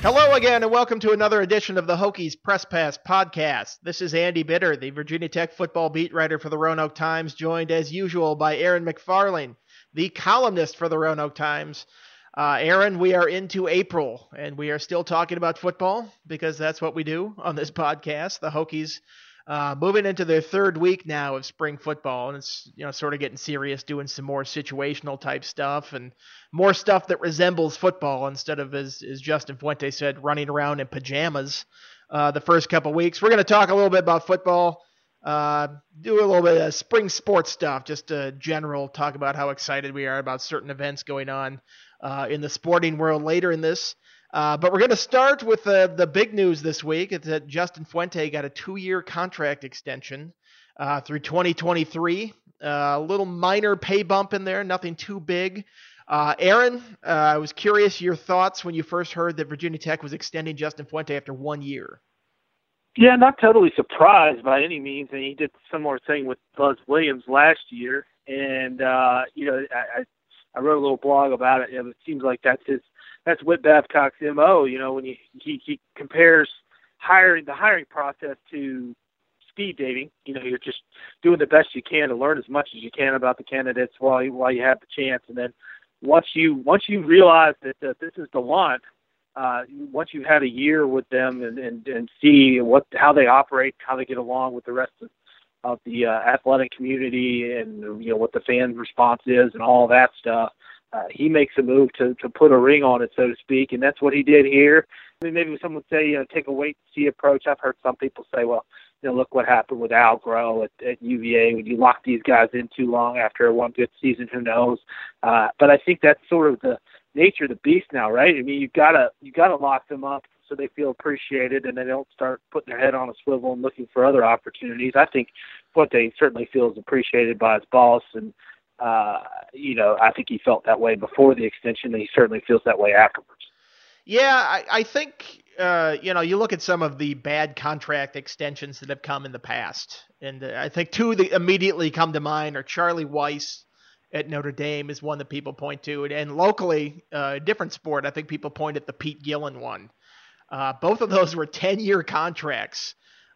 Hello again, and welcome to another edition of the Hokies Press Pass podcast. This is Andy Bitter, the Virginia Tech football beat writer for the Roanoke Times, joined as usual by Aaron McFarling, the columnist for the Roanoke Times. Uh, Aaron, we are into April, and we are still talking about football because that's what we do on this podcast. The Hokies uh, moving into their third week now of spring football, and it's you know sort of getting serious, doing some more situational type stuff and more stuff that resembles football instead of as, as Justin Fuente said, running around in pajamas. Uh, the first couple weeks, we're going to talk a little bit about football, uh, do a little bit of spring sports stuff, just a general talk about how excited we are about certain events going on uh, in the sporting world later in this. Uh, but we're going to start with the, the big news this week. It's that Justin Fuente got a two year contract extension uh, through 2023. Uh, a little minor pay bump in there, nothing too big. Uh, Aaron, uh, I was curious your thoughts when you first heard that Virginia Tech was extending Justin Fuente after one year. Yeah, not totally surprised by any means. And he did similar thing with Buzz Williams last year. And, uh, you know, I, I wrote a little blog about it. it seems like that's his that's Whit Babcock's mo. You know, when he he, he compares hiring the hiring process to speed dating. You know, you're just doing the best you can to learn as much as you can about the candidates while you, while you have the chance, and then once you once you realize that, that this is the one, uh, once you've had a year with them and, and and see what how they operate, how they get along with the rest of of the uh, athletic community, and you know what the fan response is, and all that stuff uh, he makes a move to to put a ring on it, so to speak, and that's what he did here. I mean, maybe someone would say, you know, take a wait and see approach. I've heard some people say, well, you know, look what happened with Al Groh at, at UVA when you lock these guys in too long after one good season. Who knows? Uh, but I think that's sort of the nature of the beast now, right? I mean, you gotta you gotta lock them up so they feel appreciated and they don't start putting their head on a swivel and looking for other opportunities. I think what they certainly feel is appreciated by his boss and uh, you know, I think he felt that way before the extension, and he certainly feels that way afterwards. Yeah, I, I think uh, you know you look at some of the bad contract extensions that have come in the past, and I think two that immediately come to mind are Charlie Weis at Notre Dame is one that people point to, and, and locally, uh, different sport, I think people point at the Pete Gillen one. Uh, both of those were 10-year contracts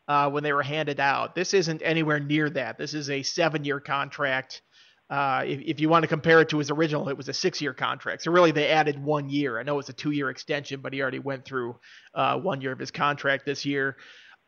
uh, when they were handed out. This isn't anywhere near that. This is a seven-year contract uh, if, if, you want to compare it to his original, it was a six-year contract. So really, they added one year. I know it's a two-year extension, but he already went through uh, one year of his contract this year.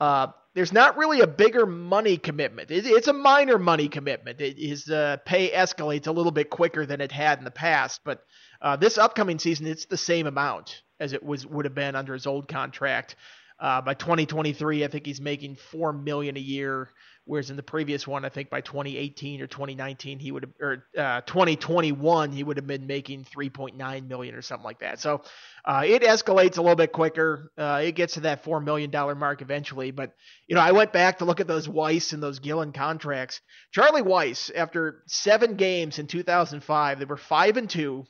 Uh, there's not really a bigger money commitment. It, it's a minor money commitment. It, his uh, pay escalates a little bit quicker than it had in the past, but uh, this upcoming season, it's the same amount as it was would have been under his old contract. Uh, by 2023, I think he's making four million a year. Whereas in the previous one, I think by 2018 or 2019, he would have, or uh, 2021, he would have been making 3.9 million or something like that. So uh, it escalates a little bit quicker. Uh, it gets to that four million dollar mark eventually. But you know, I went back to look at those Weis and those Gillen contracts. Charlie Weis, after seven games in 2005, they were five and two,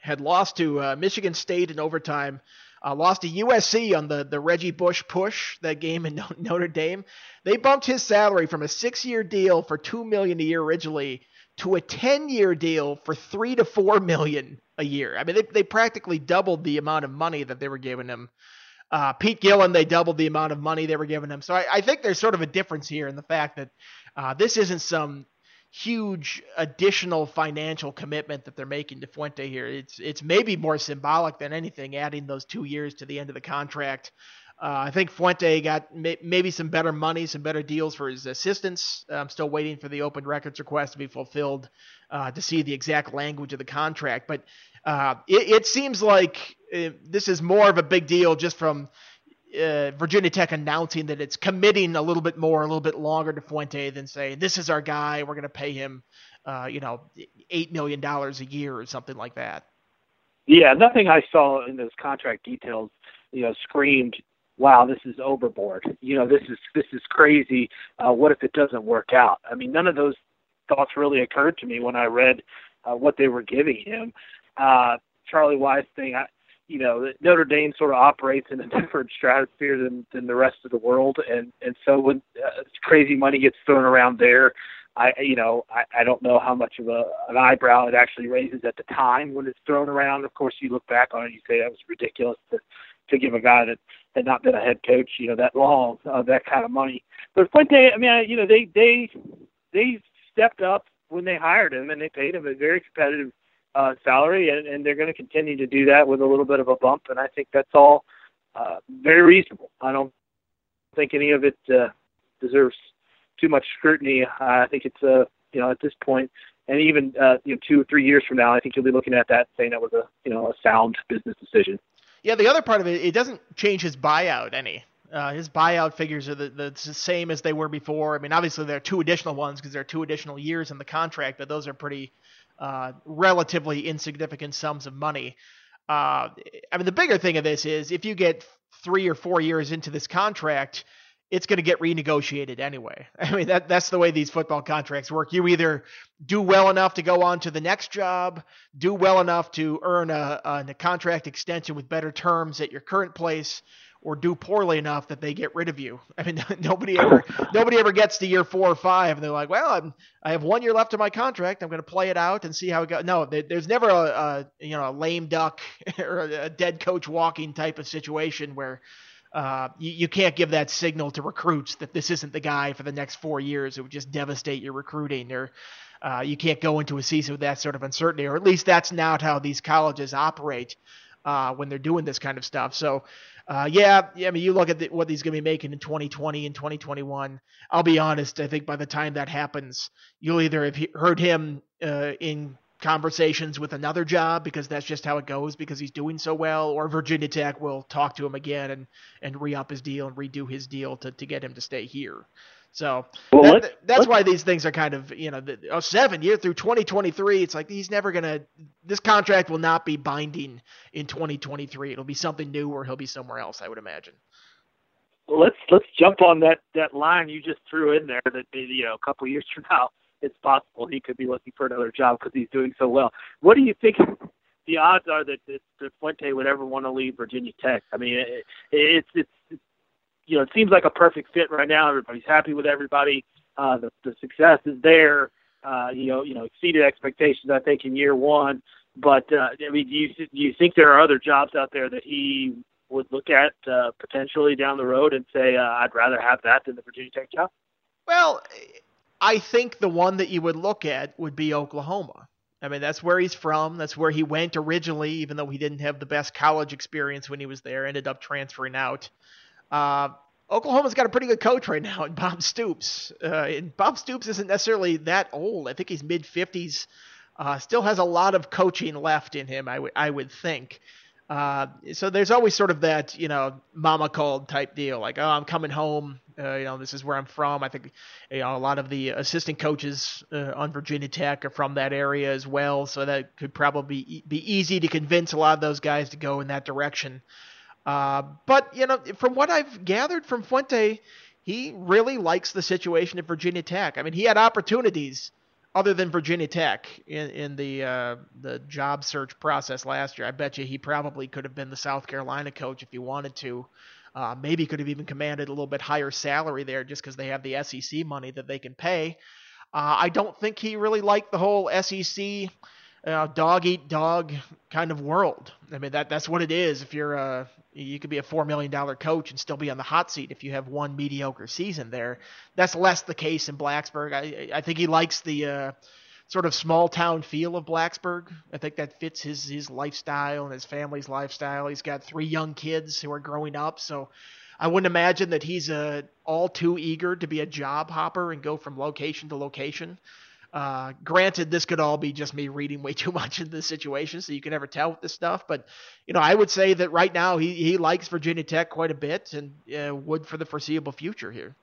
had lost to uh, Michigan State in overtime. Uh, lost to USC on the, the Reggie Bush push that game in Notre Dame. They bumped his salary from a six year deal for two million a year originally to a ten year deal for three to four million a year. I mean, they they practically doubled the amount of money that they were giving him. Uh, Pete Gillen, they doubled the amount of money they were giving him. So I, I think there's sort of a difference here in the fact that uh, this isn't some huge additional financial commitment that they're making to Fuente here. It's it's maybe more symbolic than anything, adding those two years to the end of the contract. Uh, I think Fuente got may, maybe some better money, some better deals for his assistants. I'm still waiting for the open records request to be fulfilled uh, to see the exact language of the contract. But uh, it, it, seems like uh, this is more of a big deal just from uh, Virginia Tech announcing that it's committing a little bit more, a little bit longer to Fuente than say this is our guy, we're going to pay him, uh, you know, eight million dollars a year or something like that. Yeah, nothing I saw in those contract details, you know, screamed, "Wow, this is overboard." You know, this is this is crazy. Uh, what if it doesn't work out? I mean, none of those thoughts really occurred to me when I read uh, what they were giving him. Uh, Charlie Weis thing, I, you know Notre Dame sort of operates in a different stratosphere than than the rest of the world, and and so when uh, crazy money gets thrown around there, I you know I, I don't know how much of a an eyebrow it actually raises at the time when it's thrown around. Of course, you look back on it, and you say that was ridiculous to to give a guy that had not been a head coach, you know, that long, uh, that kind of money. But Fuente, I mean, I, you know, they they they stepped up when they hired him, and they paid him a very competitive uh, salary, and, and they're going to continue to do that with a little bit of a bump, and I think that's all uh, very reasonable. I don't think any of it uh, deserves too much scrutiny. I think it's uh, you know at this point, and even uh, you know two or three years from now, I think you'll be looking at that saying that was a you know a sound business decision. Yeah, the other part of it, it doesn't change his buyout any. Uh, his buyout figures are the, the, same as they were before. I mean, obviously there are two additional ones because there are two additional years in the contract, but those are pretty uh, relatively insignificant sums of money. Uh, I mean, the bigger thing of this is if you get three or four years into this contract, it's going to get renegotiated anyway. I mean, that that's the way these football contracts work. You either do well enough to go on to the next job, do well enough to earn a, a, contract extension with better terms at your current place, or do poorly enough that they get rid of you. I mean, nobody ever nobody ever gets to year four or five and they're like, well, I'm I have one year left of my contract. I'm going to play it out and see how it goes. No, there's never a, a you know a lame duck or a dead coach walking type of situation where uh, you, you, can't give that signal to recruits that this isn't the guy for the next four years. It would just devastate your recruiting. Or uh, you can't go into a season with that sort of uncertainty. Or at least that's not how these colleges operate uh, when they're doing this kind of stuff. So, uh, yeah, yeah, I mean, you look at the, what he's going to be making in 2020 and 2021. I'll be honest. I think by the time that happens, you'll either have heard him uh, in conversations with another job because that's just how it goes because he's doing so well, or Virginia Tech will talk to him again and, and re up his deal and redo his deal to, to get him to stay here. So well, that, that's why these things are kind of, you know, the, oh, seven year through 2023. It's like he's never going to, this contract will not be binding in 2023. It'll be something new or he'll be somewhere else, I would imagine. Well, let's let's jump on that that line you just threw in there that you know a couple years from now it's possible he could be looking for another job because he's doing so well. What do you think the odds are that, that, that Fuente would ever want to leave Virginia Tech? I mean, it, it's, it's it's you know it seems like a perfect fit right now. Everybody's happy with everybody. Uh, the the success is there. Uh, you know, you know, exceeded expectations. I think in year one. But uh, I mean, do you do you think there are other jobs out there that he would look at uh, potentially down the road and say, uh, I'd rather have that than the Virginia Tech job? Well, I think the one that you would look at would be Oklahoma. I mean, that's where he's from. That's where he went originally, even though he didn't have the best college experience when he was there. Ended up transferring out. Uh, Oklahoma's got a pretty good coach right now in Bob Stoops. Uh, and Bob Stoops isn't necessarily that old. I think he's mid 50s. Uh, still has a lot of coaching left in him, I, w- I would think. Uh, so there's always sort of that, you know, mama called type deal, like, oh, I'm coming home. Uh, you know, this is where I'm from. I think, you know, a lot of the assistant coaches uh, on Virginia Tech are from that area as well, so that could probably be easy to convince a lot of those guys to go in that direction. Uh, but you know, from what I've gathered from Fuente, he really likes the situation at Virginia Tech. I mean, he had opportunities other than Virginia Tech in, in the uh, the job search process last year, I bet you he probably could have been the South Carolina coach if he wanted to. Uh, maybe could have even commanded a little bit higher salary there just because they have the SEC money that they can pay. Uh, I don't think he really liked the whole SEC uh, dog eat dog kind of world. I mean that that's what it is. If you're a you could be a four million dollar coach and still be on the hot seat if you have one mediocre season there. That's less the case in Blacksburg. I I think he likes the uh, sort of small town feel of Blacksburg. I think that fits his his lifestyle and his family's lifestyle. He's got three young kids who are growing up, so I wouldn't imagine that he's uh, all too eager to be a job hopper and go from location to location. Uh, granted, this could all be just me reading way too much into the situation, so you can never tell with this stuff. But you know, I would say that right now he he likes Virginia Tech quite a bit and uh, would for the foreseeable future here.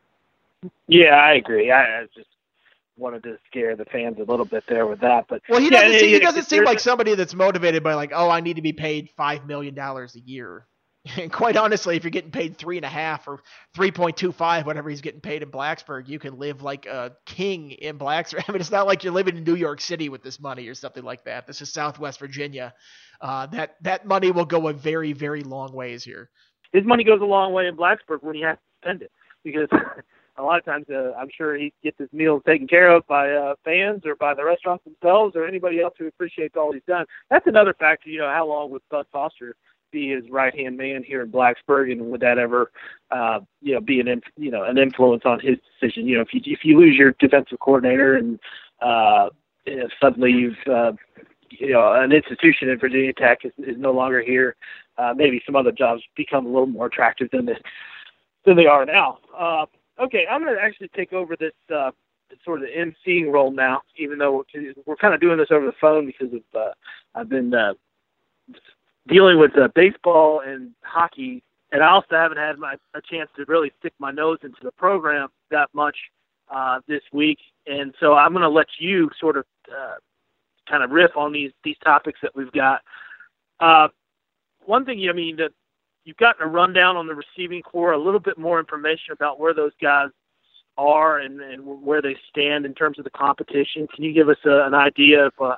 Yeah, I agree. I, I just wanted to scare the fans a little bit there with that, but well, he doesn't, see, he doesn't seem like somebody that's motivated by like, oh, I need to be paid five million dollars a year. And quite honestly, if you're getting paid three and a half or three point two five, whatever he's getting paid in Blacksburg, you can live like a king in Blacksburg. I mean, it's not like you're living in New York City with this money or something like that. This is Southwest Virginia. Uh, that that money will go a very very long ways here. His money goes a long way in Blacksburg when he has to spend it because a lot of times uh, I'm sure he gets his meals taken care of by uh, fans or by the restaurants themselves or anybody else who appreciates all he's done. That's another factor. You know, how long would Bud Foster be his right hand man here in Blacksburg, and would that ever, uh, you know, be an inf- you know an influence on his decision? You know, if you if you lose your defensive coordinator and uh, you know, suddenly you've uh, you know an institution in Virginia Tech is, is no longer here, uh, maybe some other jobs become a little more attractive than this than they are now. Uh, okay, I'm going to actually take over this uh, sort of emceeing role now, even though we're, we're kind of doing this over the phone because of uh, I've been uh, dealing with uh, baseball and hockey, and I also haven't had my a chance to really stick my nose into the program that much uh, this week, and so I'm going to let you sort of uh, kind of riff on these these topics that we've got. Uh, one thing, I mean, that you've gotten a rundown on the receiving core, a little bit more information about where those guys are and, and where they stand in terms of the competition. Can you give us a, an idea of uh,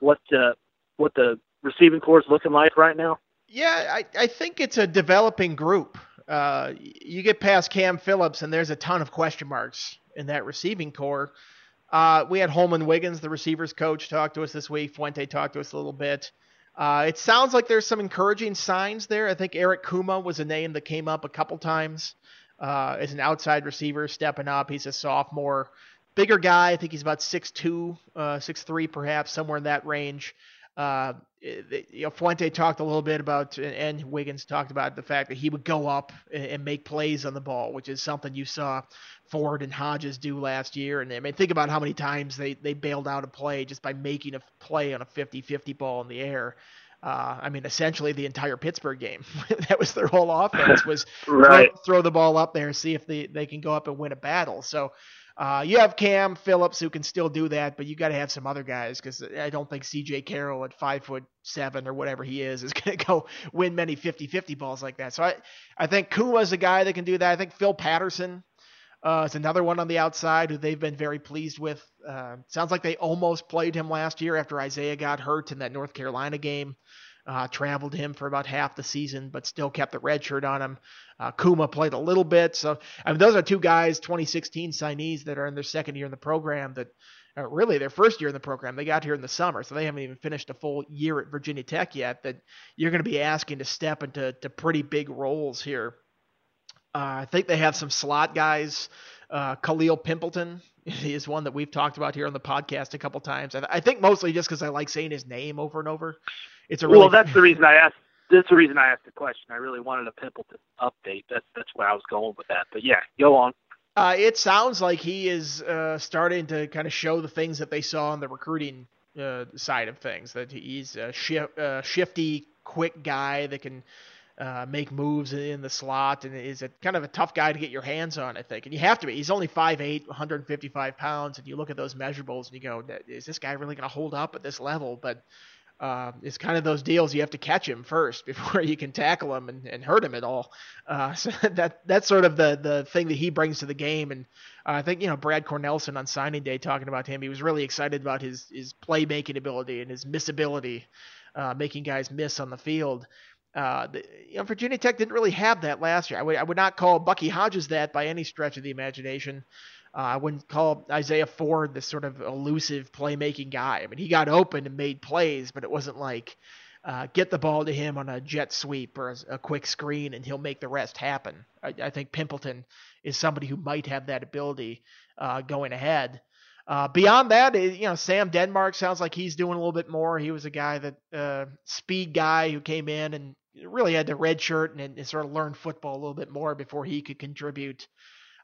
what uh, what the receiving core is looking like right now? Yeah, I, I think it's a developing group. Uh, you get past Cam Phillips, and there's a ton of question marks in that receiving core. Uh, we had Holmon Wiggins, the receivers coach, talk to us this week. Fuente talked to us a little bit. Uh, it sounds like there's some encouraging signs there. I think Eric Kumah was a name that came up a couple times uh, as an outside receiver, stepping up. He's a sophomore, bigger guy. I think he's about 6'2", uh, 6'3", perhaps somewhere in that range. Uh, you know, Fuente talked a little bit about, and Wiggins talked about the fact that he would go up and make plays on the ball, which is something you saw Ford and Hodges do last year. And I mean, think about how many times they, they bailed out a play just by making a play on a 50-50 ball in the air. Uh, I mean, essentially the entire Pittsburgh game. that was their whole offense was right. throw, throw, the ball up there, see if they, they can go up and win a battle. So uh, you have Cam Phillips who can still do that, but you got to have some other guys because I don't think C.J. Carroll at five foot seven or whatever he is is going to go win many 50-50 balls like that. So I I think Kumah's a guy that can do that. I think Phil Patterson uh, is another one on the outside who they've been very pleased with. Uh, sounds like they almost played him last year after Isaiah got hurt in that North Carolina game. Uh, traveled him for about half the season, but still kept the red shirt on him. Uh, Kumah played a little bit, so I mean those are two guys, 2016 signees that are in their second year in the program. That uh, really their first year in the program. They got here in the summer, so they haven't even finished a full year at Virginia Tech yet. That you're going to be asking to step into to pretty big roles here. Uh, I think they have some slot guys. Uh, Khalil Pimpleton is one that we've talked about here on the podcast a couple times. I, th- I think mostly just because I like saying his name over and over. It's a really well. That's the reason I asked. That's the reason I asked the question. I really wanted a Pimpleton update. That's that's where I was going with that. But yeah, go on. Uh, it sounds like he is uh, starting to kind of show the things that they saw on the recruiting uh, side of things. That he's a uh, shifty, quick guy that can uh, make moves in the slot and is a kind of a tough guy to get your hands on, I think. And you have to be. He's only 5'8", 155 pounds, and you look at those measurables and you go, is this guy really going to hold up at this level? But uh, it's kind of those deals you have to catch him first before you can tackle him and, and hurt him at all. Uh, so that that's sort of the the thing that he brings to the game. And uh, I think you know Brad Cornelsen on signing day talking about him, he was really excited about his his playmaking ability and his missability, uh, making guys miss on the field. Uh, you know, Virginia Tech didn't really have that last year. I would, I would not call Bucky Hodges that by any stretch of the imagination. Uh, I wouldn't call Isaiah Ford this sort of elusive playmaking guy. I mean, he got open and made plays, but it wasn't like uh, get the ball to him on a jet sweep or a, a quick screen and he'll make the rest happen. I, I, think Pimpleton is somebody who might have that ability uh, going ahead. Uh, beyond that, you know, Sam Denmark sounds like he's doing a little bit more. He was a guy that uh, speed guy who came in and really had the red shirt and, and sort of learned football a little bit more before he could contribute.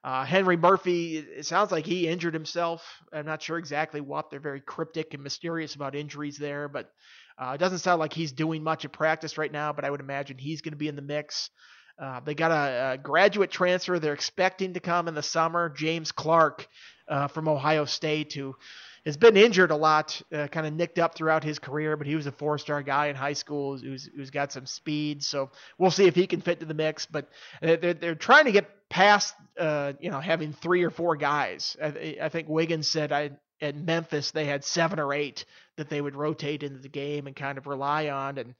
Uh, Henri Murphy, it sounds like he injured himself. I'm not sure exactly what. They're very cryptic and mysterious about injuries there, but uh, it doesn't sound like he's doing much at practice right now. But I would imagine he's going to be in the mix. Uh, they got a, a, graduate transfer they're expecting to come in the summer, James Clark uh, from Ohio State, who has been injured a lot, uh, kind of nicked up throughout his career, but he was a four-star guy in high school who's, who's got some speed. So we'll see if he can fit to the mix. But they're, they're trying to get past, uh, you know, having three or four guys. I, I think Wiggins said I, at Memphis they had seven or eight that they would rotate into the game and kind of rely on. And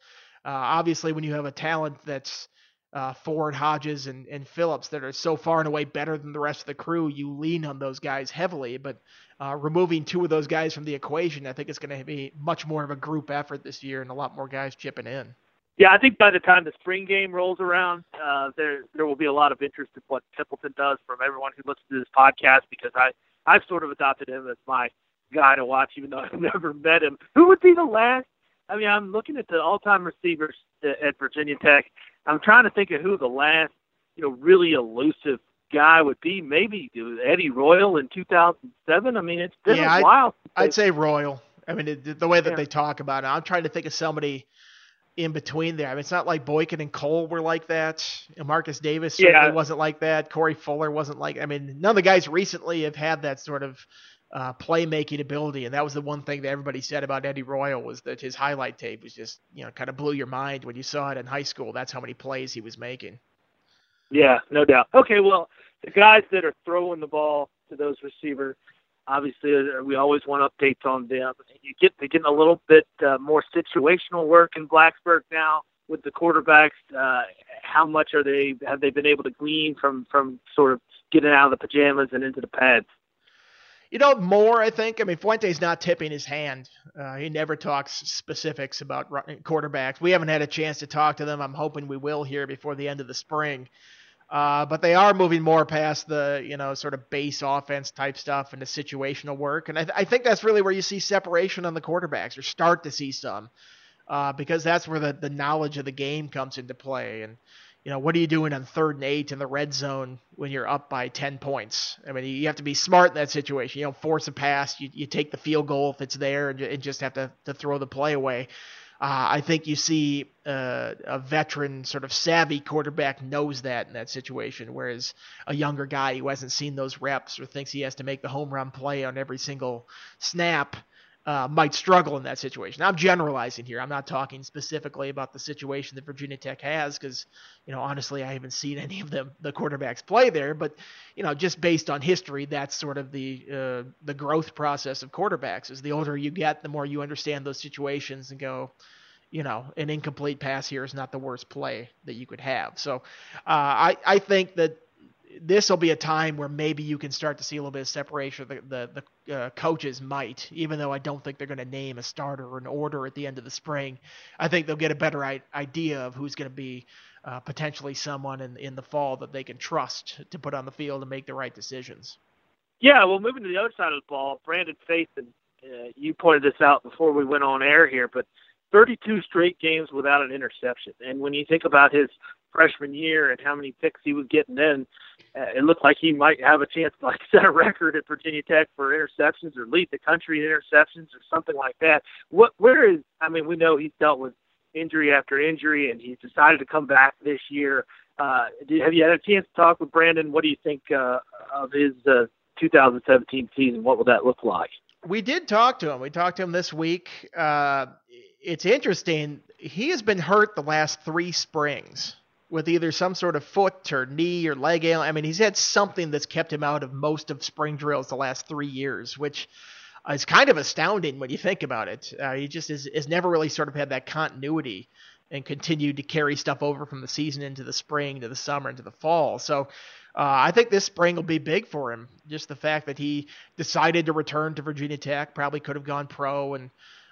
uh, obviously, when you have a talent that's uh, Ford, Hodges, and, and Phillips that are so far and away better than the rest of the crew, you lean on those guys heavily. But uh, removing two of those guys from the equation, I think it's going to be much more of a group effort this year and a lot more guys chipping in. Yeah, I think by the time the spring game rolls around, uh, there there will be a lot of interest in what Pimpleton does from everyone who listens to this podcast because I I've sort of adopted him as my guy to watch, even though I've never met him. Who would be the last? I mean, I'm looking at the all-time receivers at Virginia Tech. I'm trying to think of who the last, you know, really elusive guy would be. Maybe Eddie Royal in 2007. I mean, it's been yeah, a while. I'd, I'd say Royal. I mean, it, the way that yeah. they talk about it, I'm trying to think of somebody in between there. I mean, it's not like Boykin and Coale were like that. Marcus Davis certainly yeah. wasn't like that. Corey Fuller wasn't like. I mean, none of the guys recently have had that sort of uh, playmaking ability, and that was the one thing that everybody said about Eddie Royal was that his highlight tape was just you know kind of blew your mind when you saw it in high school. That's how many plays he was making. Yeah, no doubt. Okay, well, the guys that are throwing the ball to those receivers, obviously, uh, we always want updates on them. You get they're getting a little bit uh, more situational work in Blacksburg now with the quarterbacks. Uh, how much are they have they been able to glean from from sort of getting out of the pajamas and into the pads? You know, more, I think. I mean, Fuente's not tipping his hand. Uh, he never talks specifics about quarterbacks. We haven't had a chance to talk to them. I'm hoping we will here before the end of the spring. Uh, but they are moving more past the, you know, sort of base offense type stuff into situational work. And I, th- I think that's really where you see separation on the quarterbacks or start to see some uh, because that's where the, the knowledge of the game comes into play. And, you know, what are you doing on third and eight in the red zone when you're up by 10 points? I mean, you have to be smart in that situation. You know, force a pass, you, you take the field goal if it's there, and, and just have to, to throw the play away. Uh, I think you see uh, a veteran, sort of savvy quarterback knows that in that situation, whereas a younger guy who hasn't seen those reps or thinks he has to make the home run play on every single snap uh, might struggle in that situation. I'm generalizing here. I'm not talking specifically about the situation that Virginia Tech has because, you know, honestly, I haven't seen any of them the quarterbacks play there. But, you know, just based on history, that's sort of the uh, the growth process of quarterbacks. Is the older you get, the more you understand those situations and go, you know, an incomplete pass here is not the worst play that you could have. So, uh, I I think that this will be a time where maybe you can start to see a little bit of separation. The the, the uh, coaches might, even though I don't think they're going to name a starter or an order at the end of the spring. I think they'll get a better I- idea of who's going to be uh, potentially someone in in the fall that they can trust to put on the field and make the right decisions. Yeah, well, moving to the other side of the ball, Brandon Facyson, and uh, you pointed this out before we went on air here, but 32 straight games without an interception. And when you think about his freshman year and how many picks he was getting then, uh, it looked like he might have a chance to like set a record at Virginia Tech for interceptions or lead the country in interceptions or something like that. What where is I mean we know he's dealt with injury after injury and he's decided to come back this year. Uh, have you had a chance to talk with Brandon? What do you think uh, of his uh, 2017 season? What will that look like? We did talk to him. We talked to him this week. Uh, it's interesting. He has been hurt the last three springs with either some sort of foot or knee or leg ailment. I mean, he's had something that's kept him out of most of spring drills the last three years, which is kind of astounding when you think about it. Uh, he just is, has never really sort of had that continuity and continued to carry stuff over from the season into the spring to the summer into the fall. So uh, I think this spring will be big for him. Just the fact that he decided to return to Virginia Tech, probably could have gone pro, and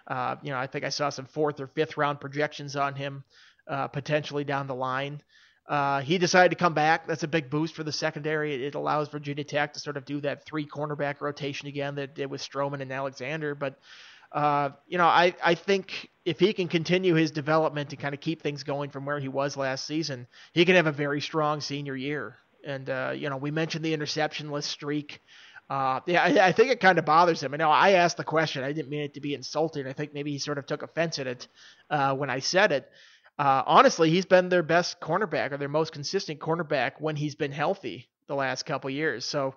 uh, you know I think I saw some fourth or fifth round projections on him uh, potentially down the line. Uh, he decided to come back. That's a big boost for the secondary. It, allows Virginia Tech to sort of do that three cornerback rotation again that did with Stroman and Alexander. But uh, you know, I, I think if he can continue his development and kind of keep things going from where he was last season, he can have a very strong senior year. And uh, you know, we mentioned the interceptionless streak. Uh, yeah, I, I, think it kind of bothers him. I know I asked the question. I didn't mean it to be insulting. I think maybe he sort of took offense at it uh, when I said it. Uh, honestly, he's been their best cornerback or their most consistent cornerback when he's been healthy the last couple years. So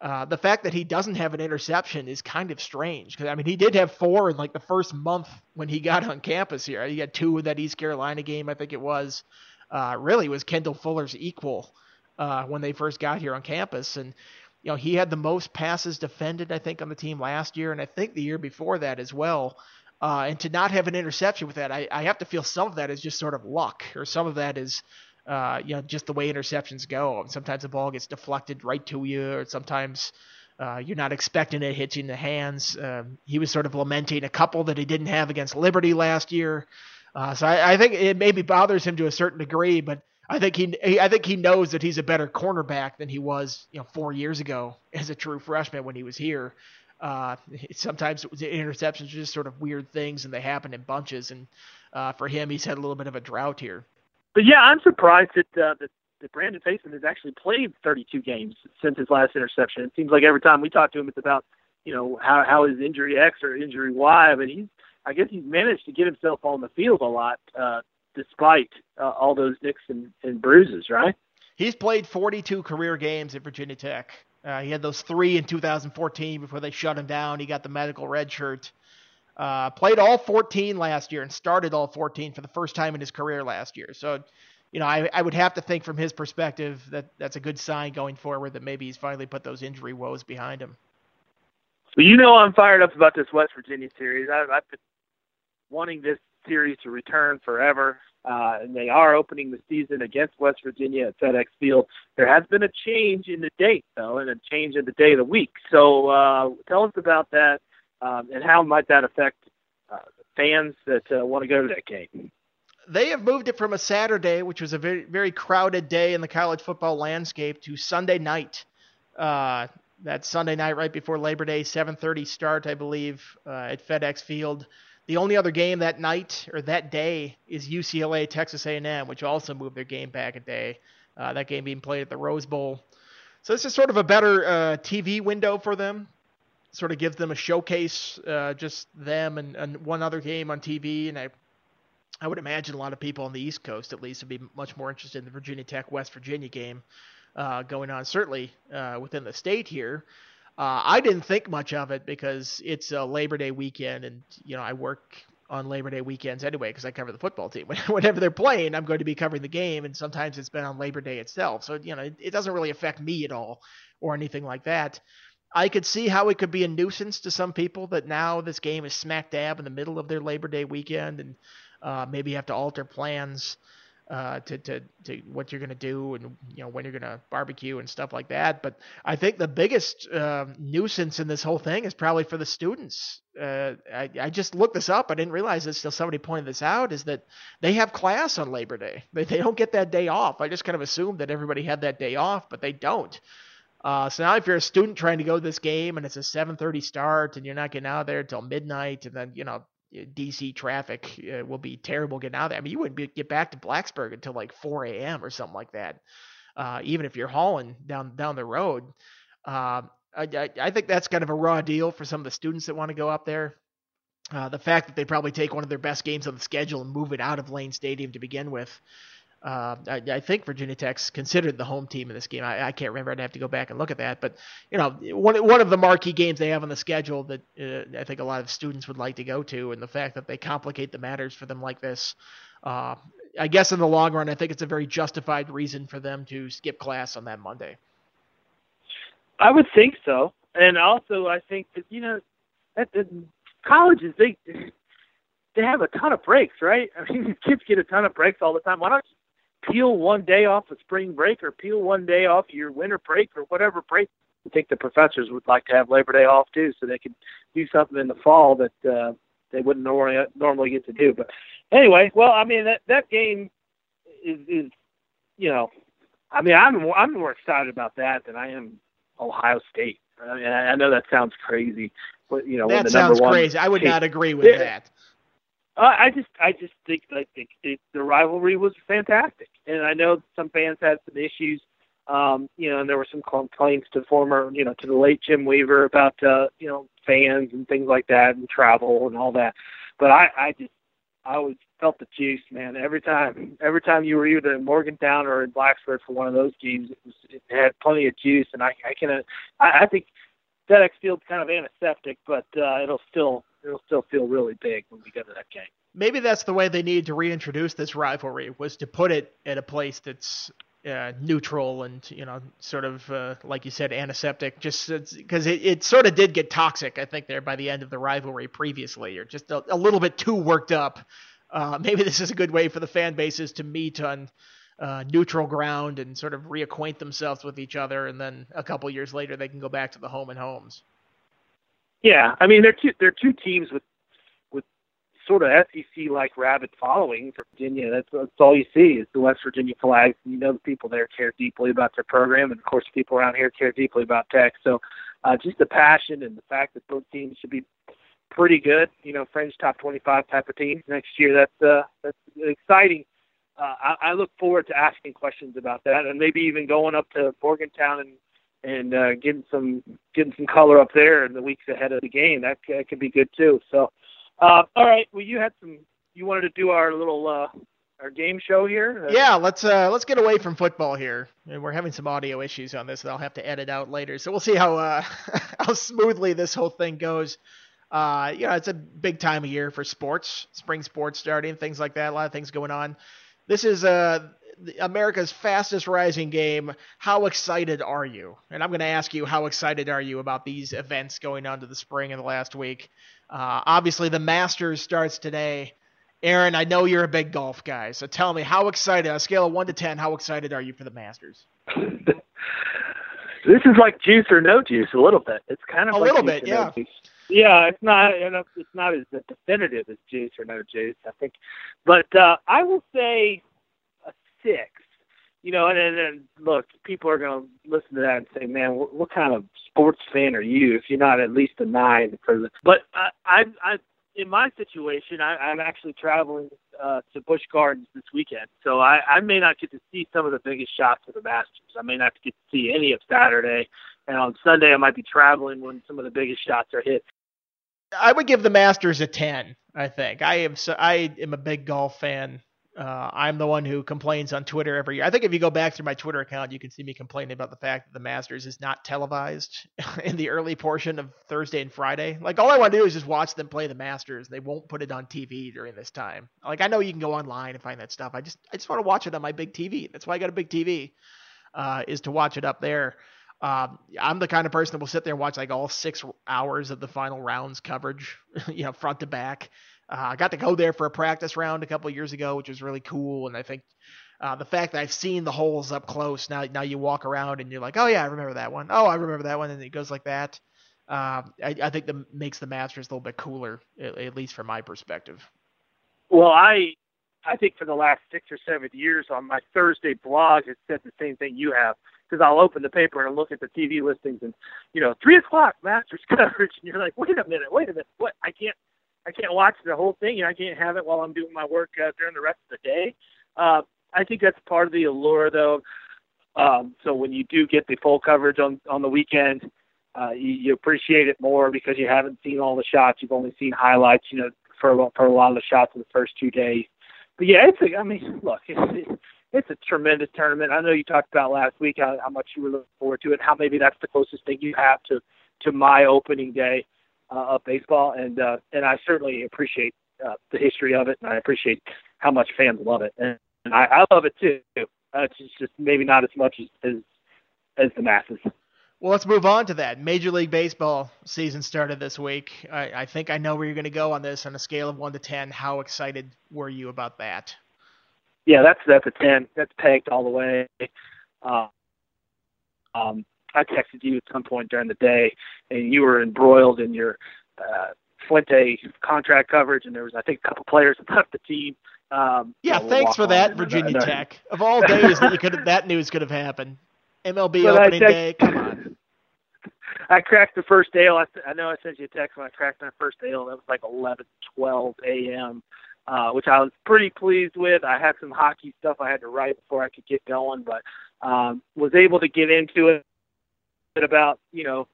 uh, the fact that he doesn't have an interception is kind of strange. Because I mean, he did have four in like the first month when he got on campus here. He had two in that East Carolina game, I think it was. Uh, really was Kendall Fuller's equal uh, when they first got here on campus, and you know he had the most passes defended, I think, on the team last year, and I think the year before that as well. Uh, and to not have an interception with that, I, I have to feel some of that is just sort of luck, or some of that is uh, you know, just the way interceptions go. Sometimes the ball gets deflected right to you, or sometimes uh, you're not expecting it hitting the hands. Um, he was sort of lamenting a couple that he didn't have against Liberty last year. Uh, so I, I think it maybe bothers him to a certain degree, but I think he, I think he knows that he's a better cornerback than he was, you know, four years ago as a true freshman when he was here. Uh, sometimes the interceptions are just sort of weird things and they happen in bunches. And uh, for him, he's had a little bit of a drought here but yeah, I'm surprised that uh, that, that Brandon Facyson has actually played 32 games since his last interception. It seems like every time we talk to him, it's about you know how how is injury X or injury Y, but he's I guess he's managed to get himself on the field a lot uh, despite uh, all those nicks and, and bruises, right? He's played 42 career games at Virginia Tech. Uh, he had those three in 2014 before they shut him down. He got the medical red shirt. Uh, played all 14 last year and started all 14 for the first time in his career last year. So, you know, I, I would have to think from his perspective that that's a good sign going forward that maybe he's finally put those injury woes behind him. Well, you know, I'm fired up about this West Virginia series. I, I've been wanting this series to return forever. Uh, and they are opening the season against West Virginia at FedEx Field. There has been a change in the date, though, and a change in the day of the week. So uh, tell us about that um, and how might that affect uh, fans that uh, want to go to that game? They have moved it from a Saturday, which was a very very crowded day in the college football landscape, to Sunday night. Uh, that Sunday night right before Labor Day, 7:30 start, I believe, uh, at FedEx Field. The only other game that night or that day is UCLA Texas A&M, which also moved their game back a day. Uh, that game being played at the Rose Bowl. So this is sort of a better uh, TV window for them sort of gives them a showcase, uh, just them and, and one other game on TV. And I, I would imagine a lot of people on the East Coast, at least, would be much more interested in the Virginia Tech West Virginia game uh, going on, certainly uh, within the state here. Uh, I didn't think much of it because it's a Labor Day weekend, and you know I work on Labor Day weekends anyway because I cover the football team. Whenever they're playing, I'm going to be covering the game, and sometimes it's been on Labor Day itself. So you know it, it doesn't really affect me at all or anything like that. I could see how it could be a nuisance to some people that now this game is smack dab in the middle of their Labor Day weekend and uh, maybe have to alter plans uh, to, to, to what you're going to do and you know when you're going to barbecue and stuff like that. But I think the biggest uh, nuisance in this whole thing is probably for the students. Uh, I, I just looked this up. I didn't realize that still somebody pointed this out. Is that they have class on Labor Day? They they don't get that day off. I just kind of assumed that everybody had that day off, but they don't. Uh, so now if you're a student trying to go to this game and it's a 7:30 start and you're not getting out of there until midnight and then you know DC traffic uh, will be terrible getting out of there. I mean you wouldn't be, get back to Blacksburg until like 4 a.m. or something like that. Uh, even if you're hauling down down the road. Uh, I, I, think that's kind of a raw deal for some of the students that want to go up there. Uh, the fact that they probably take one of their best games on the schedule and move it out of Lane Stadium to begin with uh, I, I, think Virginia Tech's considered the home team in this game. I, I, can't remember. I'd have to go back and look at that. But you know, one one of the marquee games they have on the schedule that uh, I think a lot of students would like to go to, and the fact that they complicate the matters for them like this, uh, I guess in the long run, I think it's a very justified reason for them to skip class on that Monday. I would think so, and also I think that you know, at the colleges they they have a ton of breaks, right? I mean, kids get a ton of breaks all the time. Why don't peel one day off of spring break or peel one day off your winter break or whatever break. I think the professors would like to have Labor Day off too, so they could do something in the fall that uh, they wouldn't normally normally get to do. But anyway, well, I mean that that game is is you know, I mean I'm I'm more excited about that than I am Ohio State. I mean I know that sounds crazy, but you know that sounds crazy. I would not agree with it, that. Uh, I just, I just think I think the, the rivalry was fantastic, and I know some fans had some issues. Um, you know, and there were some complaints to former, you know, to the late Jim Weaver about, uh, you know, fans and things like that, and travel and all that. But I, I just, I always felt the juice, man. Every time, every time you were either in Morgantown or in Blacksburg for one of those games, it, was, it had plenty of juice, and I, I can, I, I think FedEx Field's kind of antiseptic, but uh, it'll still, it'll still feel really big when we go to that game. Maybe that's the way they need to reintroduce this rivalry was to put it at a place that's uh, neutral and you know sort of uh, like you said antiseptic. Just because it, it sort of did get toxic i think there by the end of the rivalry previously. Or just a, a little bit too worked up. Uh, maybe this is a good way for the fan bases to meet on uh, neutral ground and sort of reacquaint themselves with each other and then a couple years later they can go back to the home and homes yeah i mean they're two they're two teams with with sort of SEC like rabid following for Virginia. That's, that's all you see is the West Virginia flag. You know, the people there care deeply about their program, and of course, people around here care deeply about Tech. So, uh, just the passion and the fact that both teams should be pretty good. You know, fringe top 25 type of teams next year. That's uh, that's exciting. Uh, I, I look forward to asking questions about that, and maybe even going up to Morgantown and and uh, getting some getting some color up there in the weeks ahead of the game. That, that could be good too. So uh, all right. Well, you had some. You wanted to do our little uh, our game show here. Uh, yeah, let's uh, let's get away from football here. And we're having some audio issues on this that I'll have to edit out later. So we'll see how uh, how smoothly this whole thing goes. Uh, you know, it's a big time of year for sports, spring sports starting, things like that. A lot of things going on. This is uh, America's fastest rising game. How excited are you? And I'm going to ask you, how excited are you about these events going on to the spring in the last week? Uh, obviously, the Masters starts today. Aaron, I know you're a big golf guy, so tell me, how excited, on a scale of 1 to 10, how excited are you for the Masters? this is like juice or no juice a little bit. It's kind of a like little bit, yeah. No yeah, it's not you know, it's not as definitive as juice or no juice, I think. But uh I will say 6 you know, and, and look, people are going to listen to that and say, "Man, what, what kind of sports fan are you if you're not at least a nine for the?" But I, I, I in my situation, I, I'm actually traveling uh, to Busch Gardens this weekend, so I, I may not get to see some of the biggest shots of the Masters. I may not get to see any of Saturday, and on Sunday I might be traveling when some of the biggest shots are hit. I would give the Masters a ten. I think I am. So I am a big golf fan. Uh, I'm the one who complains on Twitter every year. I think if you go back through my Twitter account, you can see me complaining about the fact that the Masters is not televised in the early portion of Thursday and Friday. Like all I want to do is just watch them play the Masters. They won't put it on TV during this time. Like I know you can go online and find that stuff. I just I just want to watch it on my big TV. That's why I got a big TV, uh, is to watch it up there. Um, I'm the kind of person that will sit there and watch like all six hours of the final rounds coverage, you know, front to back. Uh, I got to go there for a practice round a couple years ago, which was really cool. And I think uh, the fact that I've seen the holes up close now, now you walk around and you're like, oh yeah, I remember that one. Oh, I remember that one, and it goes like that. Uh, I, I, think that makes the Masters a little bit cooler, at, at, least from my perspective. Well, I I think for the last six or seven years on my Thursday blog, it said the same thing you have because I'll open the paper and look at the TV listings and you know three o'clock Masters coverage, and you're like, wait a minute, wait a minute, what? I can't I can't watch the whole thing. You know, I can't have it while I'm doing my work uh, during the rest of the day. Uh, I think that's part of the allure, though. Um, so when you do get the full coverage on on the weekend, uh, you, you appreciate it more because you haven't seen all the shots. You've only seen highlights, you know, for for a lot of the shots in the first two days. But yeah, it's a, I mean, look, it's, it's a tremendous tournament. I know you talked about last week how, how much you were looking forward to it, how maybe that's the closest thing you have to to my opening day uh, of baseball, and uh, and I certainly appreciate uh, the history of it, and I appreciate how much fans love it, and, I, I love it too. Uh, it's just maybe not as much as, as as the masses. Well, let's move on to that. Major League Baseball season started this week. I, I think I know where you're going to go on this on a scale of one to ten. How excited were you about that? Yeah, that's that's a ten. That's pegged all the way. Uh, um, I texted you at some point during the day, and you were embroiled in your uh, Fuente contract coverage, and there was I think a couple players left the team. Um, yeah, thanks for that, Virginia Tech. Of all days that you could that news could have happened. MLB but opening day. Come on. I cracked the first ale. I, I know I sent you a text when I cracked my first ale. That was like 11, 12 a.m., uh, which I was pretty pleased with. I had some hockey stuff I had to write before I could get going, but um, was able to get into it at about you know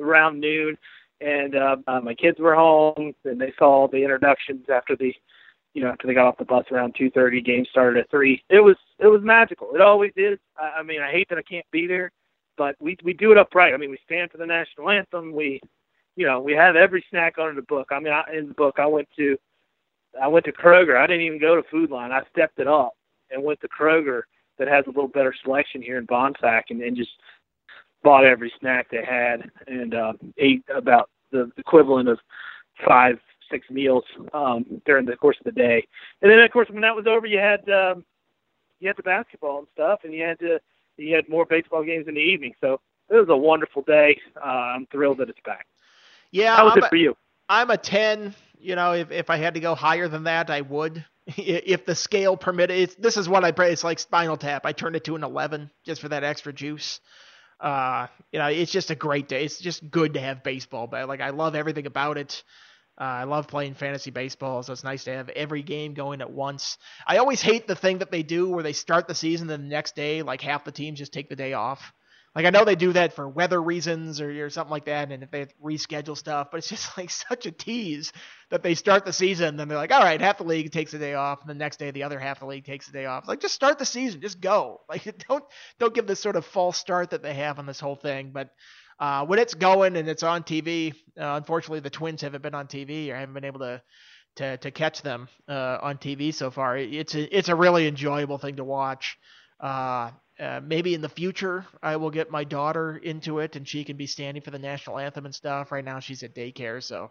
around noon, and uh, my kids were home, and they saw the introductions after the you know, after they got off the bus around 2:30, game started at three. It was it was magical. It always is. I, I mean, I hate that I can't be there, but we we do it upright. I mean, we stand for the national anthem. We, you know, we have every snack under the book. I mean, I, in the book, I went to I went to Kroger. I didn't even go to Food Lion. I stepped it up and went to Kroger that has a little better selection here in Bonsack and, and just bought every snack they had and uh, ate about the equivalent of five six meals um, during the course of the day. And then, of course, when that was over, you had um, you had the basketball and stuff, and you had to you had more baseball games in the evening. So it was a wonderful day. Uh, I'm thrilled that it's back. Yeah, how was I'm it for you? A, I'm a ten. You know, if if I had to go higher than that, I would. If the scale permitted, it's, this is what I pray. It's like Spinal Tap. I turned it to an 11 just for that extra juice. Uh, you know, it's just a great day. It's just good to have baseball, but like I love everything about it. Uh, I love playing fantasy baseball, so it's nice to have every game going at once. I always hate the thing that they do where they start the season and the next day, like half the teams just take the day off. Like I know they do that for weather reasons or, or something like that, and if they reschedule stuff, but it's just like such a tease that they start the season, then they're like, all right, half the league takes a day off, and the next day the other half of the league takes a day off. Like just start the season, just go. Like don't don't give this sort of false start that they have on this whole thing. But uh, when it's going and it's on TV, uh, unfortunately the Twins haven't been on TV or haven't been able to to, to catch them uh, on TV so far. It's a, it's a really enjoyable thing to watch. Uh, uh, maybe in the future I will get my daughter into it and she can be standing for the national anthem and stuff. Right now she's at daycare, so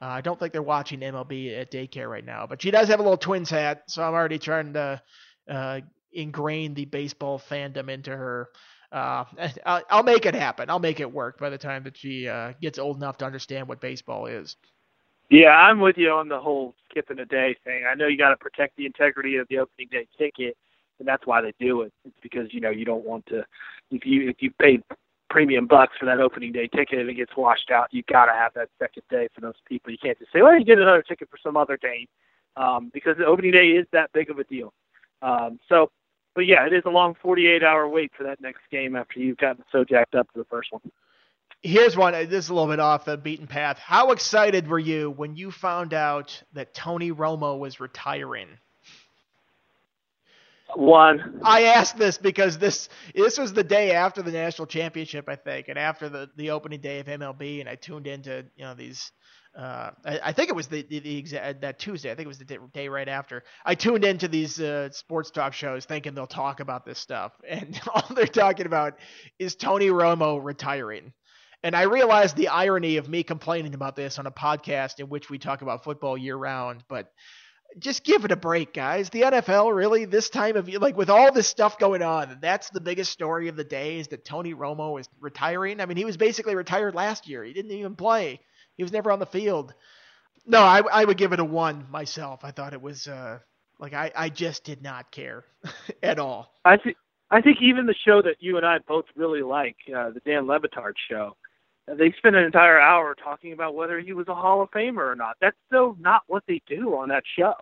uh, I don't think they're watching MLB at daycare right now. But she does have a little Twins hat, so I'm already trying to uh, ingrain the baseball fandom into her. Uh, I'll, I'll, make it happen. I'll make it work by the time that she uh, gets old enough to understand what baseball is. Yeah, I'm with you on the whole skipping a day thing. I know you got to protect the integrity of the opening day ticket and that's why they do it. It's because you know you don't want to if you if you paid premium bucks for that opening day ticket and it gets washed out, you got to have that second day for those people. You can't just say, well, you get another ticket for some other game, um, because the opening day is that big of a deal. Um, so, but yeah, it is a long 48 hour wait for that next game after you've gotten so jacked up for the first one. Here's one. This is a little bit off the beaten path. How excited were you when you found out that Tony Romo was retiring? One. I asked this because this this was the day after the national championship, I think, and after the, the opening day of MLB, and I tuned into you know these. Uh, I, I think it was the the, the exact that Tuesday. I think it was the day right after. I tuned into these uh, sports talk shows, thinking they'll talk about this stuff, and all they're talking about is Tony Romo retiring. And I realized the irony of me complaining about this on a podcast in which we talk about football year round, but just give it a break, guys. The NFL really this time of year, like with all this stuff going on, that's the biggest story of the day is that Tony Romo is retiring. I mean, he was basically retired last year. He didn't even play. He was never on the field. No, I, I would give it a one myself. I thought it was uh, like I, I just did not care at all. I think I think even the show that you and I both really like, uh, the Dan Le Batard show, they spent an entire hour talking about whether he was a Hall of Famer or not. That's so not what they do on that show.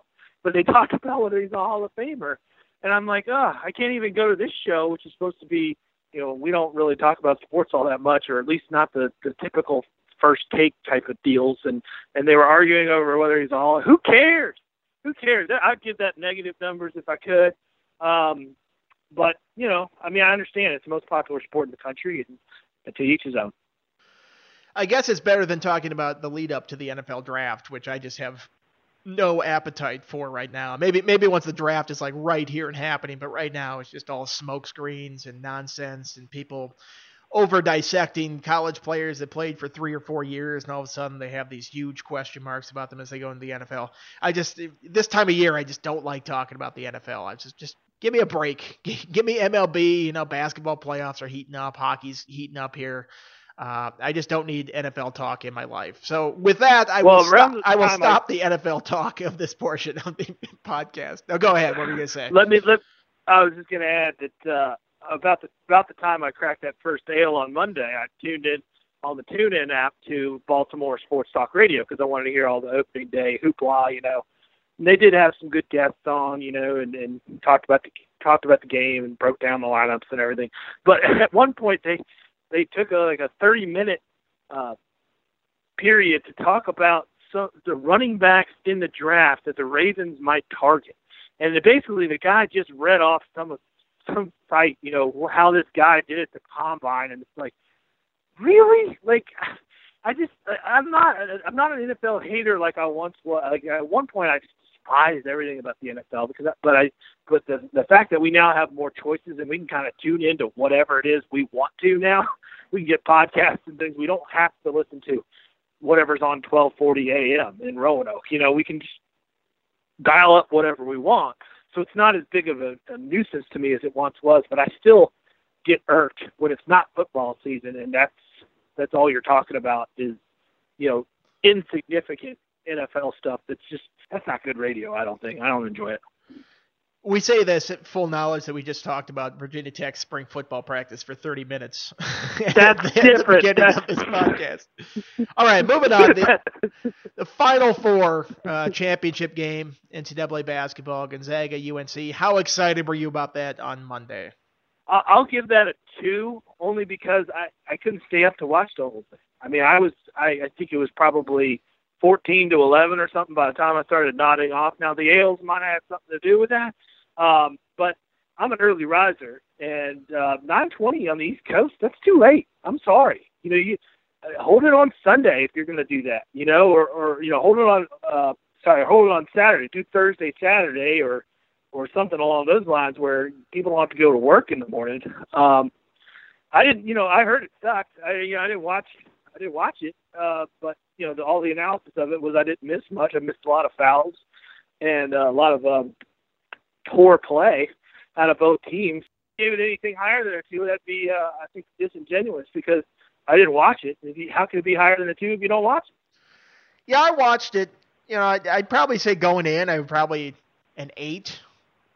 But they talk about whether he's a Hall of Famer. And I'm like, oh, I can't even go to this show, which is supposed to be, you know, we don't really talk about sports all that much, or at least not the, the typical first take type of deals. And and they were arguing over whether he's a Hall. Who cares? Who cares? I'd give that negative numbers if I could. Um, but you know, I mean, I understand it's the most popular sport in the country, and, and to each his own. I guess it's better than talking about the lead up to the NFL draft, which I just have no appetite for right now. Maybe maybe once the draft is like right here and happening, but right now it's just all smoke screens and nonsense and people over dissecting college players that played for three or four years and all of a sudden they have these huge question marks about them as they go into the NFL. I just this time of year I just don't like talking about the NFL. I just just give me a break. Give me MLB, you know, basketball playoffs are heating up, hockey's heating up here. Uh, I just don't need NFL talk in my life. So with that, I well, will stop, I will stop I... the NFL talk of this portion of the podcast. Now go ahead. What were you gonna say? Let me. Let, I was just gonna add that uh, about the about the time I cracked that first ale on Monday, I tuned in on the TuneIn app to Baltimore Sports Talk Radio because I wanted to hear all the opening day hoopla. You know, and they did have some good guests on. You know, and, and talked about the talked about the game and broke down the lineups and everything. But at one point they they took a, like a 30 minute uh, period to talk about some the running backs in the draft that the Ravens might target. And basically, the guy just read off some of some site, you know, how this guy did at the combine, and it's like, really, like. I just I'm not I'm not an NFL hater like I once was. Like at one point I despised everything about the NFL because I, but I but the the fact that we now have more choices and we can kind of tune into whatever it is we want to now. We can get podcasts and things. We don't have to listen to whatever's on 12:40 a.m. in Roanoke. You know, we can just dial up whatever we want. So it's not as big of a, a nuisance to me as it once was, but I still get irked when it's not football season and that's that's all you're talking about is, you know, insignificant NFL stuff that's just that's not good radio, I don't think. I don't enjoy it we say this at full knowledge that we just talked about Virginia Tech spring football practice for 30 minutes. That's at different. the of this podcast. All right, moving on. The, the Final Four uh, championship game, NCAA basketball, Gonzaga, UNC. How excited were you about that on Monday? I'll give that a two, only because I I couldn't stay up to watch the whole thing. I mean, I was I, I think it was probably 14 to 11 or something by the time I started nodding off. Now the Ales might have something to do with that, um, but I'm an early riser, and uh, 9:20 on the East Coast that's too late. I'm sorry. You know, you uh, hold it on Sunday if you're going to do that. You know, or or you know, hold it on. Uh, sorry, hold it on Saturday. Do Thursday, Saturday, or or something along those lines where people don't have to go to work in the morning. Um, I didn't, you know, I heard it sucked. I, you know, I didn't watch, I didn't watch it, uh, but you know, the, all the analysis of it was I didn't miss much. I missed a lot of fouls and uh, a lot of um, poor play out of both teams. Gave it anything higher than a two, that'd be, uh, I think, disingenuous because I didn't watch it. How could it be higher than a two if you don't watch it? Yeah, I watched it. You know, I'd, I'd probably say going in, I would probably an eight.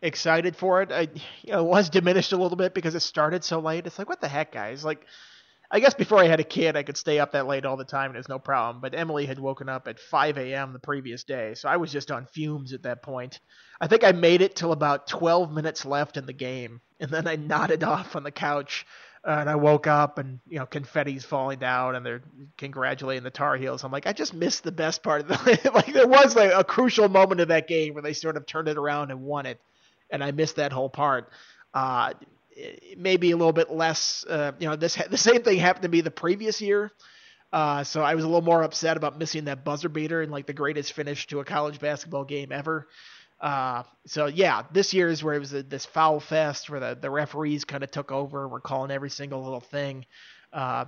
Excited for it. I, you know, it was diminished a little bit because it started so late. It's like, what the heck, guys? Like, I guess before I had a kid, I could stay up that late all the time and it was no problem. But Emily had woken up at 5 a.m. the previous day, so I was just on fumes at that point. I think I made it till about 12 minutes left in the game, and then I nodded off on the couch. Uh, and I woke up and you know confetti's falling down and they're congratulating the Tar Heels. I'm like, I just missed the best part of the like. There was like a crucial moment of that game where they sort of turned it around and won it, and I missed that whole part. Uh, maybe a little bit less. Uh, you know, this the same thing happened to me the previous year. Uh, so I was a little more upset about missing that buzzer beater and like the greatest finish to a college basketball game ever. Uh, so yeah, this year is where it was a, this foul fest where the, the referees kind of took over. We're calling every single little thing. Uh,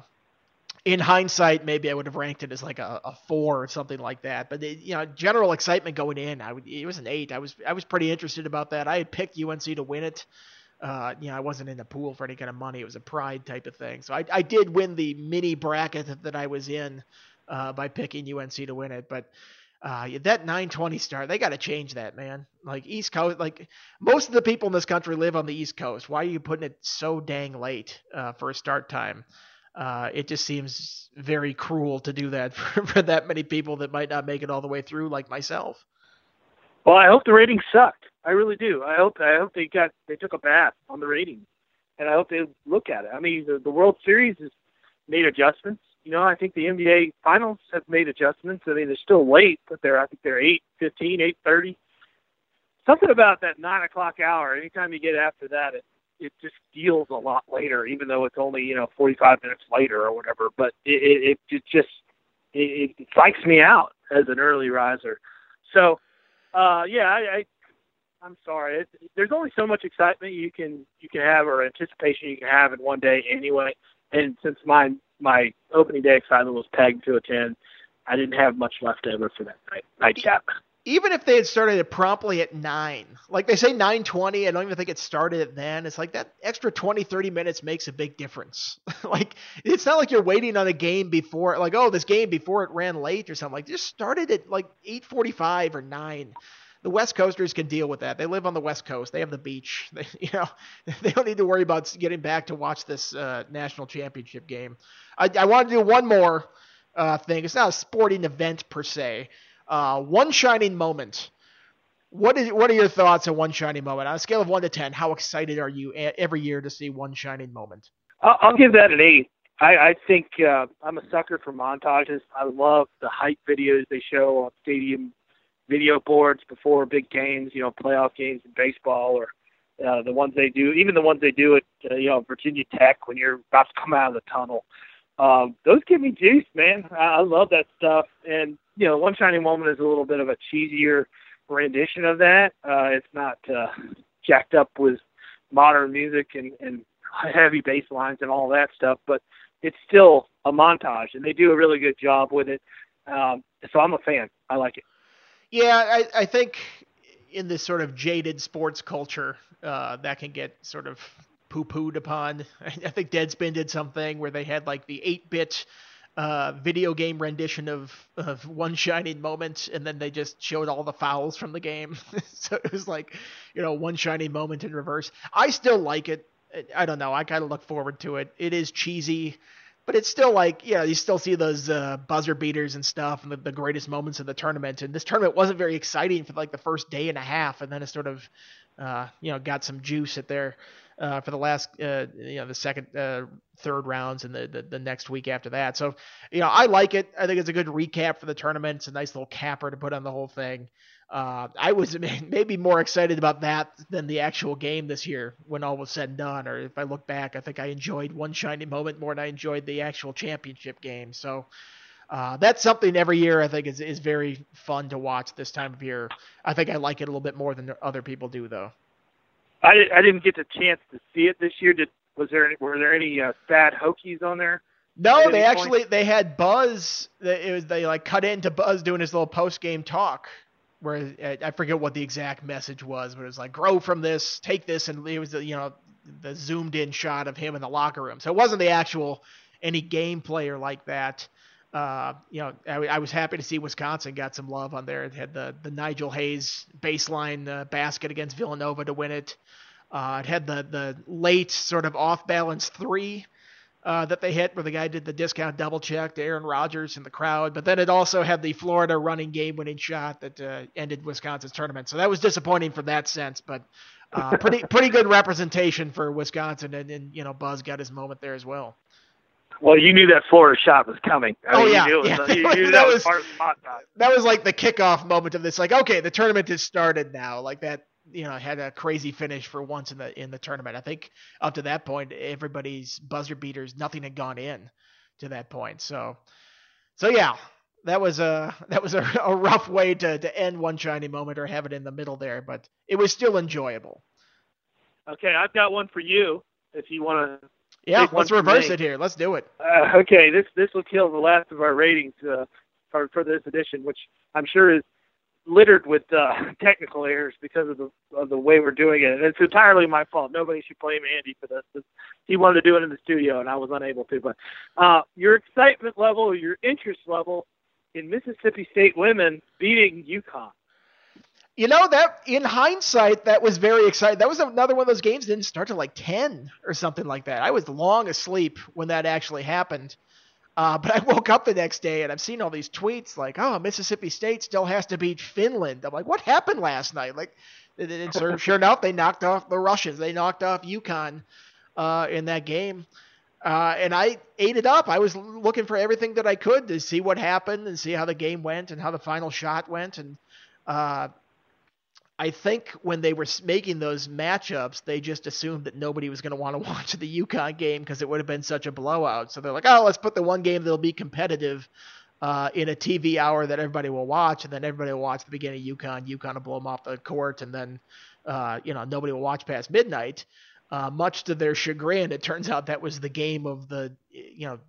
in hindsight, maybe I would have ranked it as like a, a four or something like that. But it, you know, general excitement going in, I would, it was an eight. I was I was pretty interested about that. I had picked UNC to win it. Uh, you know, I wasn't in the pool for any kind of money. It was a pride type of thing. So I, I did win the mini bracket that I was in uh, by picking UNC to win it. But uh, that 920 start, they got to change that, man. Like East Coast, like most of the people in this country live on the East Coast. Why are you putting it so dang late uh, for a start time? Uh, it just seems very cruel to do that for, for that many people that might not make it all the way through, like myself. Well, I hope the ratings sucked. I really do. I hope I hope they got they took a bath on the ratings, and I hope they look at it. I mean, the, the World Series has made adjustments. You know, I think the NBA Finals have made adjustments. I mean, they're still late, but they're I think they're eight fifteen, eight thirty. Something about that nine o'clock hour. Anytime you get after that, it it just feels a lot later, even though it's only you know forty five minutes later or whatever. But it it, it just it, it psychs me out as an early riser. So uh, yeah, I, I I'm sorry. It, there's only so much excitement you can you can have or anticipation you can have in one day anyway. And since my my opening day excitement was pegged to a ten, I didn't have much left over for that night nightcap. Even if they had started it promptly at nine, like they say nine twenty, I don't even think it started then. It's like that extra 20, 30 minutes makes a big difference. like it's not like you're waiting on a game before, like oh this game before it ran late or something. Like just started at like eight forty five or nine the West Coasters can deal with that. They live on the West Coast. They have the beach. They, you know, they don't need to worry about getting back to watch this uh, national championship game. I, I want to do one more uh, thing. It's not a sporting event per se. Uh, one shining moment. What is what are your thoughts on one shining moment on a scale of one to ten? How excited are you every year to see one shining moment? I'll give that an eight. I, I think uh, I'm a sucker for montages. I love the hype videos they show on stadium video boards before big games, you know, playoff games in baseball or uh, the ones they do, even the ones they do at uh, you know Virginia Tech when you're about to come out of the tunnel. Um, those give me juice, man. I, I love that stuff. And you know, One Shining Moment is a little bit of a cheesier rendition of that. Uh, it's not uh, jacked up with modern music and, and heavy bass lines and all that stuff, but it's still a montage, and they do a really good job with it. Um, so I'm a fan. I like it. Yeah, I, I think in this sort of jaded sports culture, uh, that can get sort of poo-pooed upon. I think Deadspin did something where they had like the 8-bit uh, video game rendition of, of One Shining Moment, and then they just showed all the fouls from the game. so it was like, you know, One Shining Moment in reverse. I still like it. I don't know. I kind of look forward to it. It is cheesy but it's still like yeah you still see those uh, buzzer beaters and stuff and the, the, greatest moments of the tournament. And this tournament wasn't very exciting for like the first day and a half. And then it sort of uh, you know got some juice at there uh, for the last uh, you know the second uh, third rounds and the, the, the next week after that. So you know i like it. I think it's a good recap for the tournament. It's a nice little capper to put on the whole thing uh, I was maybe more excited about that than the actual game this year when all was said and done. Or if I look back, I think I enjoyed one shiny moment more than I enjoyed the actual championship game. So uh, that's something every year I think is, is very fun to watch this time of year. I think I like it a little bit more than other people do, though. I, I didn't get the chance to see it this year. Did was there were there any uh, sad Hokies on there? No, they actually point? they had Buzz. It was they like cut into Buzz doing his little post game talk where I forget what the exact message was, but it was like grow from this, take this, and it was you know the zoomed in shot of him in the locker room. So it wasn't the actual any game player like that. Uh, you know, I, I, was happy to see Wisconsin got some love on there. It had the the Nigel Hayes baseline uh, basket against Villanova to win it. Uh, it had the the late sort of off balance three uh, that they hit where the guy did the discount double check to Aaron Rodgers in the crowd. But then it also had the Florida running game winning shot that uh, ended Wisconsin's tournament. So that was disappointing from that sense, but uh, pretty pretty good representation for Wisconsin. And, and, you know Buzz got his moment there as well. Well, you knew that Florida shot was coming. I oh mean, yeah, you yeah. Was, you that, that, was, was that was like the kickoff moment of this. Like, okay, the tournament has started now. Like that you know had a crazy finish for once in the in the tournament. I think up to that point everybody's buzzer beaters nothing had gone in to that point. So so yeah, that was a that was a, a rough way to to end one shiny moment or have it in the middle there, but it was still enjoyable. Okay, I've got one for you if you want to. Yeah, let's reverse it here. Let's do it. Uh, okay, this this will kill the last of our ratings uh, for for this edition, which I'm sure is littered with uh, technical errors because of the of the way we're doing it. And it's entirely my fault. Nobody should blame Andy for this. He wanted to do it in the studio, and I was unable to. But uh, your excitement level, your interest level in Mississippi State women beating UConn. You know that in hindsight, that was very exciting. That was another one of those games didn't start till like ten or something like that. I was long asleep when that actually happened. Uh, but I woke up the next day and I've seen all these tweets like, "Oh, Mississippi State still has to beat Finland." I'm like, "What happened last night?" Like, and sure, sure enough, they knocked off the Russians. They knocked off UConn uh, in that game, uh, and I ate it up. I was looking for everything that I could to see what happened and see how the game went and how the final shot went. And uh, I think when they were making those matchups, they just assumed that nobody was going to want to watch the UConn game because it would have been such a blowout. So they're like, oh, let's put the one game that'll be competitive uh, in a TV hour that everybody will watch, and then everybody will watch the beginning of UConn. UConn will blow them off the court, and then uh, you know nobody will watch past midnight. Uh, much to their chagrin, it turns out that was the game of the you know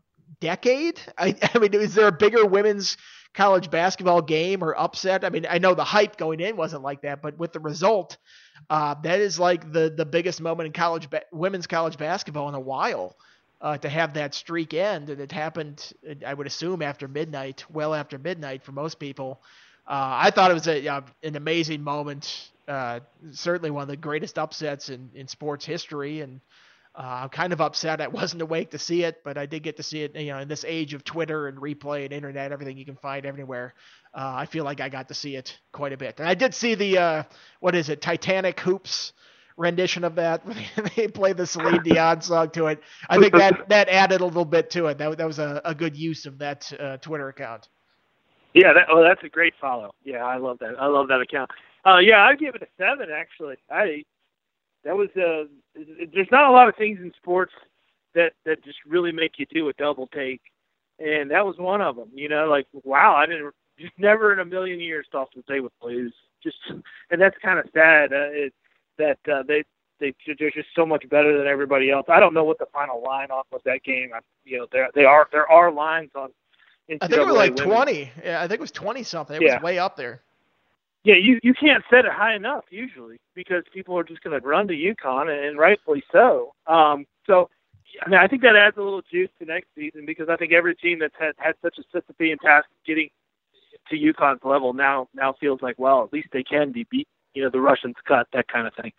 decade. I, I mean, is there a bigger women's college basketball game or upset. I mean, I know the hype going in wasn't like that, but with the result, uh, that is like the the biggest moment in college ba- women's college basketball in a while. Uh, to have that streak end, and it happened, I would assume, after midnight, well after midnight for most people. Uh, I thought it was a, an amazing moment, uh, certainly one of the greatest upsets in, in sports history, and uh, I'm kind of upset I wasn't awake to see it, but I did get to see it. You know, in this age of Twitter and replay and internet, everything you can find everywhere, uh, I feel like I got to see it quite a bit. And I did see the uh, what is it, Titanic hoops rendition of that. they played the Celine Dion song to it. I think that that added a little bit to it. That that was a, a good use of that uh, Twitter account. Yeah, that, oh, that's a great follow. Yeah, I love that. I love that account. Uh, yeah, I'd give it a seven actually. I that was uh, there's not a lot of things in sports that that just really make you do a double take, and that was one of them. You know, like wow, I didn't just never in a million years thought that they would lose. Just and that's kind of sad. Uh, it, that uh, they they they're just so much better than everybody else. I don't know what the final line off was that game. I, you know, there they are there are lines on. NCAA I think it was like women. twenty. Yeah, I think it was twenty something. It Yeah. was way up there. Yeah, you you can't set it high enough usually because people are just going to run to UConn and, and rightfully so. Um, so I mean, I think that adds a little juice to next season because I think every team that's had had such a Sisyphean task getting to UConn's level now now feels like well at least they can be beat. You know, the Russians cut that kind of thing.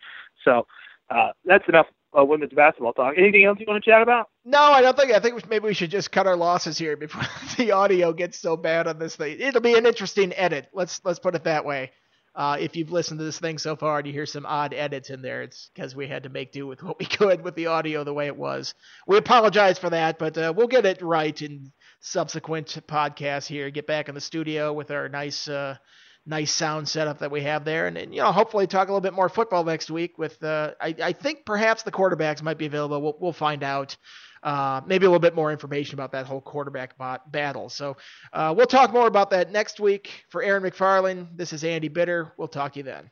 So uh, that's enough uh, women's basketball talk. Anything else you want to chat about? No, I don't think. I think maybe we should just cut our losses here before the audio gets so bad on this thing. It'll be an interesting edit. Let's let's put it that way. Uh, if you've listened to this thing so far and you hear some odd edits in there, it's because we had to make do with what we could with the audio the way it was. We apologize for that, but uh, we'll get it right in subsequent podcasts here. Get back in the studio with our nice uh, nice sound setup that we have there, and, and you know hopefully talk a little bit more football next week. With uh, I, I think perhaps the quarterbacks might be available. We'll, we'll find out. Uh, maybe a little bit more information about that whole quarterback bot battle. So uh, we'll talk more about that next week. For Aaron McFarling, this is Andy Bitter. We'll talk to you then.